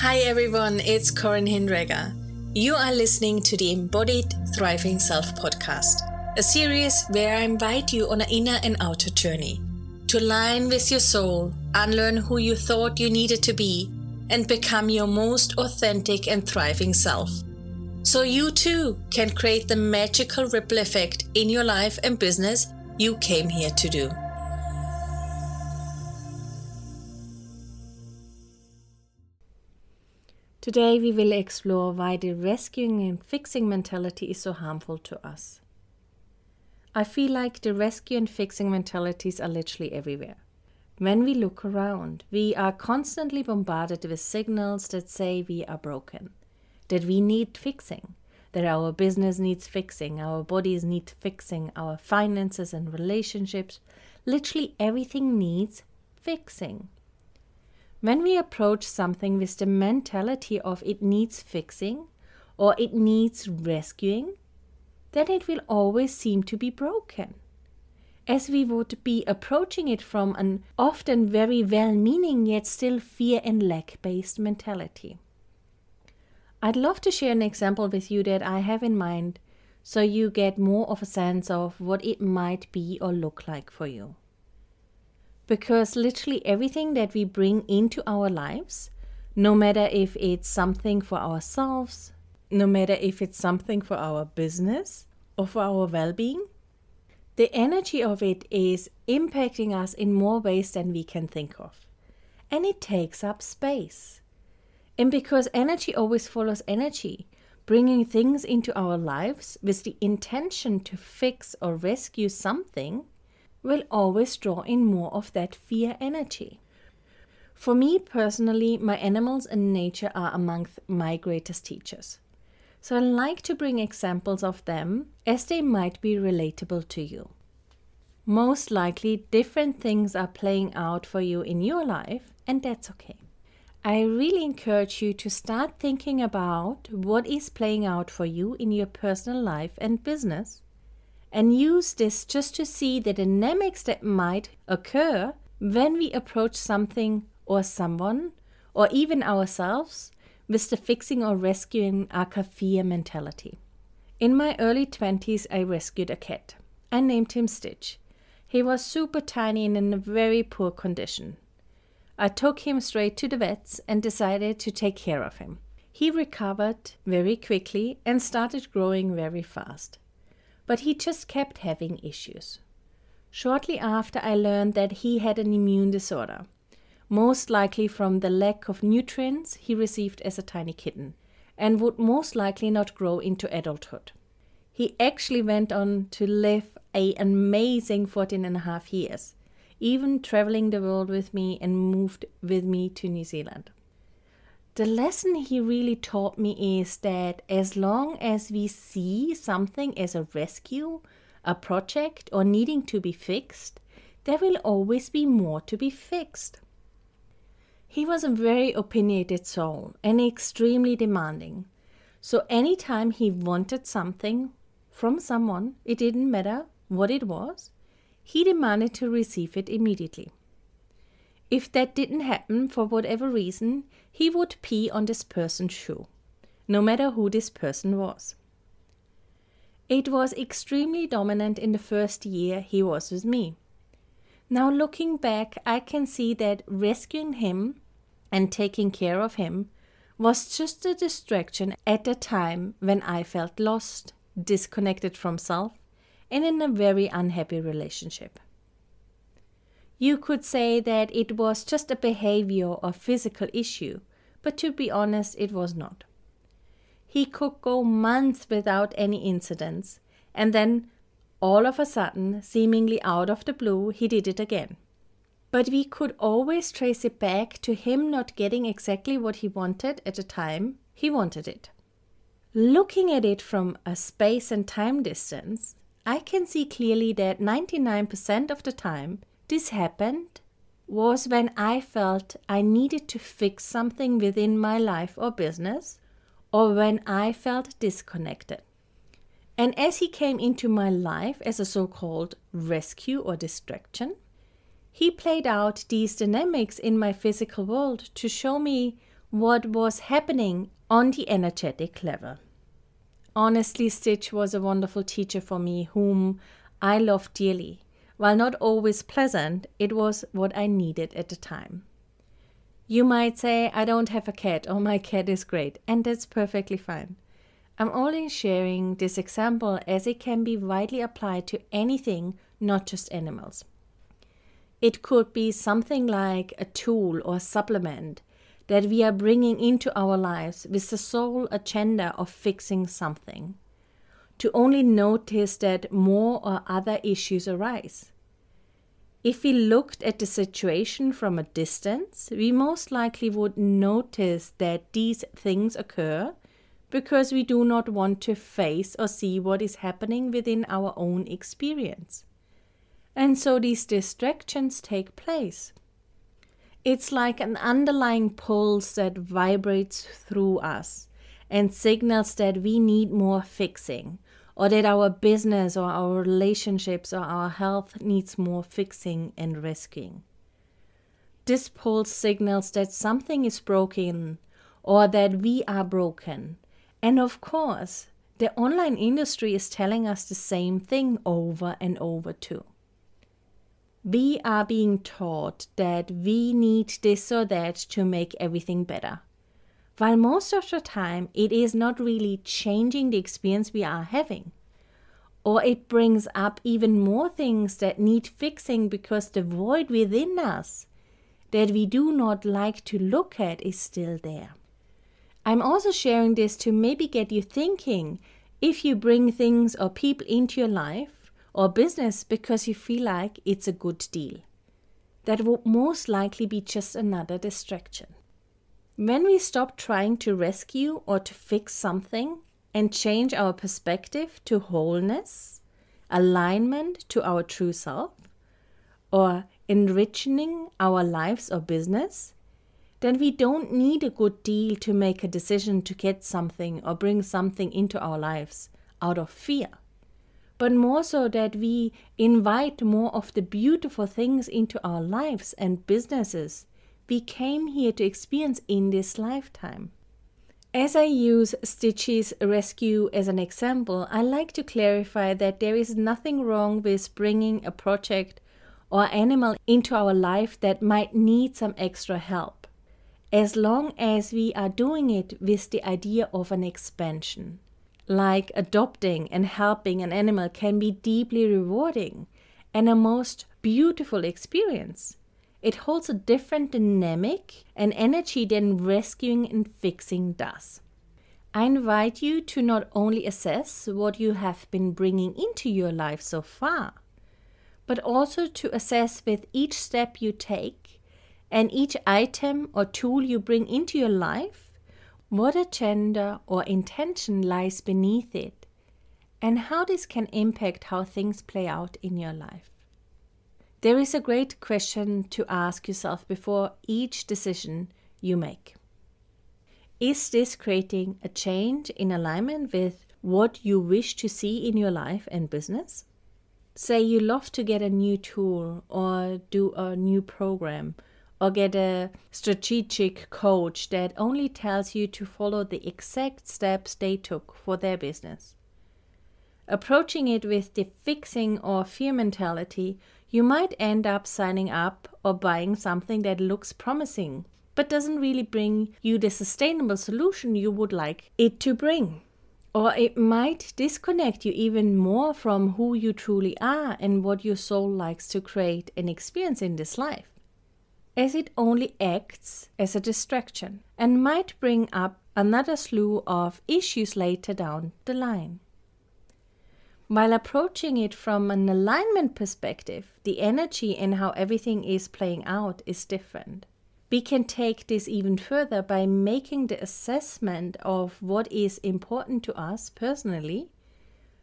Hi everyone, it's Corin Hinderegger. You are listening to the Embodied Thriving Self podcast, a series where I invite you on an inner and outer journey to align with your soul, unlearn who you thought you needed to be, and become your most authentic and thriving self. So you too can create the magical ripple effect in your life and business you came here to do. Today, we will explore why the rescuing and fixing mentality is so harmful to us. I feel like the rescue and fixing mentalities are literally everywhere. When we look around, we are constantly bombarded with signals that say we are broken, that we need fixing, that our business needs fixing, our bodies need fixing, our finances and relationships, literally everything needs fixing. When we approach something with the mentality of it needs fixing or it needs rescuing, then it will always seem to be broken. As we would be approaching it from an often very well meaning yet still fear and lack based mentality. I'd love to share an example with you that I have in mind so you get more of a sense of what it might be or look like for you because literally everything that we bring into our lives, no matter if it's something for ourselves, no matter if it's something for our business or for our well being, the energy of it is impacting us in more ways than we can think of. And it takes up space. And because energy always follows energy, bringing things into our lives with the intention to fix or rescue something will always draw in more of that fear energy. For me personally, my animals and nature are among my greatest teachers. So I like to bring examples of them as they might be relatable to you. Most likely, different things are playing out for you in your life, and that's okay. I really encourage you to start thinking about what is playing out for you in your personal life and business and use this just to see the dynamics that might occur when we approach something or someone or even ourselves with the fixing or rescuing aka fear mentality. In my early 20s, I rescued a cat. I named him Stitch. He was super tiny and in a very poor condition. I took him straight to the vets and decided to take care of him. He recovered very quickly and started growing very fast but he just kept having issues. Shortly after, I learned that he had an immune disorder, most likely from the lack of nutrients he received as a tiny kitten, and would most likely not grow into adulthood. He actually went on to live an amazing 14 and a half years, even traveling the world with me and moved with me to New Zealand the lesson he really taught me is that as long as we see something as a rescue, a project, or needing to be fixed, there will always be more to be fixed. He was a very opinionated soul and extremely demanding. So anytime he wanted something from someone, it didn't matter what it was, he demanded to receive it immediately. If that didn't happen for whatever reason, he would pee on this person's shoe, no matter who this person was. It was extremely dominant in the first year he was with me. Now, looking back, I can see that rescuing him and taking care of him was just a distraction at a time when I felt lost, disconnected from self, and in a very unhappy relationship. You could say that it was just a behavior or physical issue, but to be honest, it was not. He could go months without any incidents, and then all of a sudden, seemingly out of the blue, he did it again. But we could always trace it back to him not getting exactly what he wanted at the time he wanted it. Looking at it from a space and time distance, I can see clearly that 99% of the time this happened was when I felt I needed to fix something within my life or business, or when I felt disconnected. And as he came into my life as a so called rescue or distraction, he played out these dynamics in my physical world to show me what was happening on the energetic level. Honestly, Stitch was a wonderful teacher for me, whom I loved dearly. While not always pleasant, it was what I needed at the time. You might say, I don't have a cat, or my cat is great, and that's perfectly fine. I'm only sharing this example as it can be widely applied to anything, not just animals. It could be something like a tool or supplement that we are bringing into our lives with the sole agenda of fixing something, to only notice that more or other issues arise. If we looked at the situation from a distance, we most likely would notice that these things occur because we do not want to face or see what is happening within our own experience. And so these distractions take place. It's like an underlying pulse that vibrates through us and signals that we need more fixing, or that our business or our relationships or our health needs more fixing and rescuing. This pulse signals that something is broken or that we are broken. And of course, the online industry is telling us the same thing over and over too we are being taught that we need this or that to make everything better. While most of the time it is not really changing the experience we are having. Or it brings up even more things that need fixing because the void within us that we do not like to look at is still there. I'm also sharing this to maybe get you thinking if you bring things or people into your life or business because you feel like it's a good deal. That would most likely be just another distraction. When we stop trying to rescue or to fix something and change our perspective to wholeness, alignment to our true self, or enriching our lives or business, then we don't need a good deal to make a decision to get something or bring something into our lives out of fear but more so that we invite more of the beautiful things into our lives and businesses we came here to experience in this lifetime. As I use Stitch's rescue as an example, I like to clarify that there is nothing wrong with bringing a project or animal into our life that might need some extra help, as long as we are doing it with the idea of an expansion like adopting and helping an animal can be deeply rewarding and a most beautiful experience. It holds a different dynamic and energy than rescuing and fixing does. I invite you to not only assess what you have been bringing into your life so far, but also to assess with each step you take and each item or tool you bring into your life what agenda or intention lies beneath it, and how this can impact how things play out in your life. There is a great question to ask yourself before each decision you make. Is this creating a change in alignment with what you wish to see in your life and business? Say you love to get a new tool or do a new program or get a strategic coach that only tells you to follow the exact steps they took for their business. Approaching it with the fixing or fear mentality, you might end up signing up or buying something that looks promising but doesn't really bring you the sustainable solution you would like it to bring. Or it might disconnect you even more from who you truly are and what your soul likes to create and experience in this life as it only acts as a distraction and might bring up another slew of issues later down the line. While approaching it from an alignment perspective, the energy and how everything is playing out is different. We can take this even further by making the assessment of what is important to us personally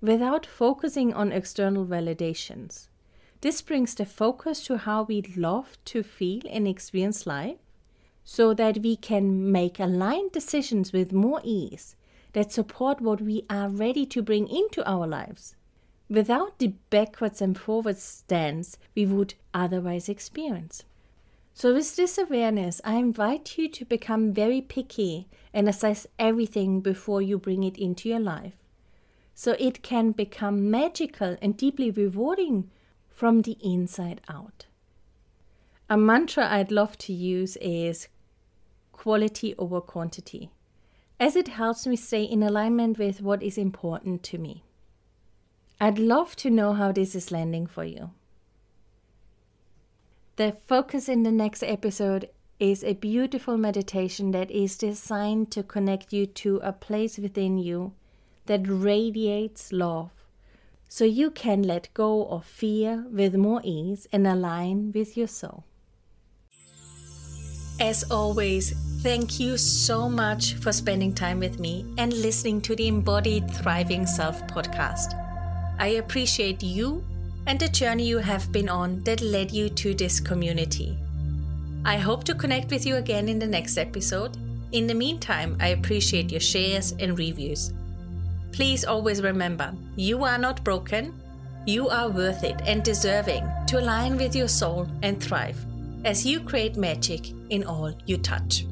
without focusing on external validations. This brings the focus to how we love to feel and experience life so that we can make aligned decisions with more ease that support what we are ready to bring into our lives without the backwards and forwards stance we would otherwise experience. So, with this awareness, I invite you to become very picky and assess everything before you bring it into your life. So it can become magical and deeply rewarding from the inside out. A mantra I'd love to use is quality over quantity, as it helps me stay in alignment with what is important to me. I'd love to know how this is landing for you. The focus in the next episode is a beautiful meditation that is designed to connect you to a place within you that radiates love so you can let go of fear with more ease and align with your soul. As always, thank you so much for spending time with me and listening to the Embodied Thriving Self podcast. I appreciate you and the journey you have been on that led you to this community. I hope to connect with you again in the next episode. In the meantime, I appreciate your shares and reviews. Please always remember you are not broken, you are worth it and deserving to align with your soul and thrive as you create magic in all you touch.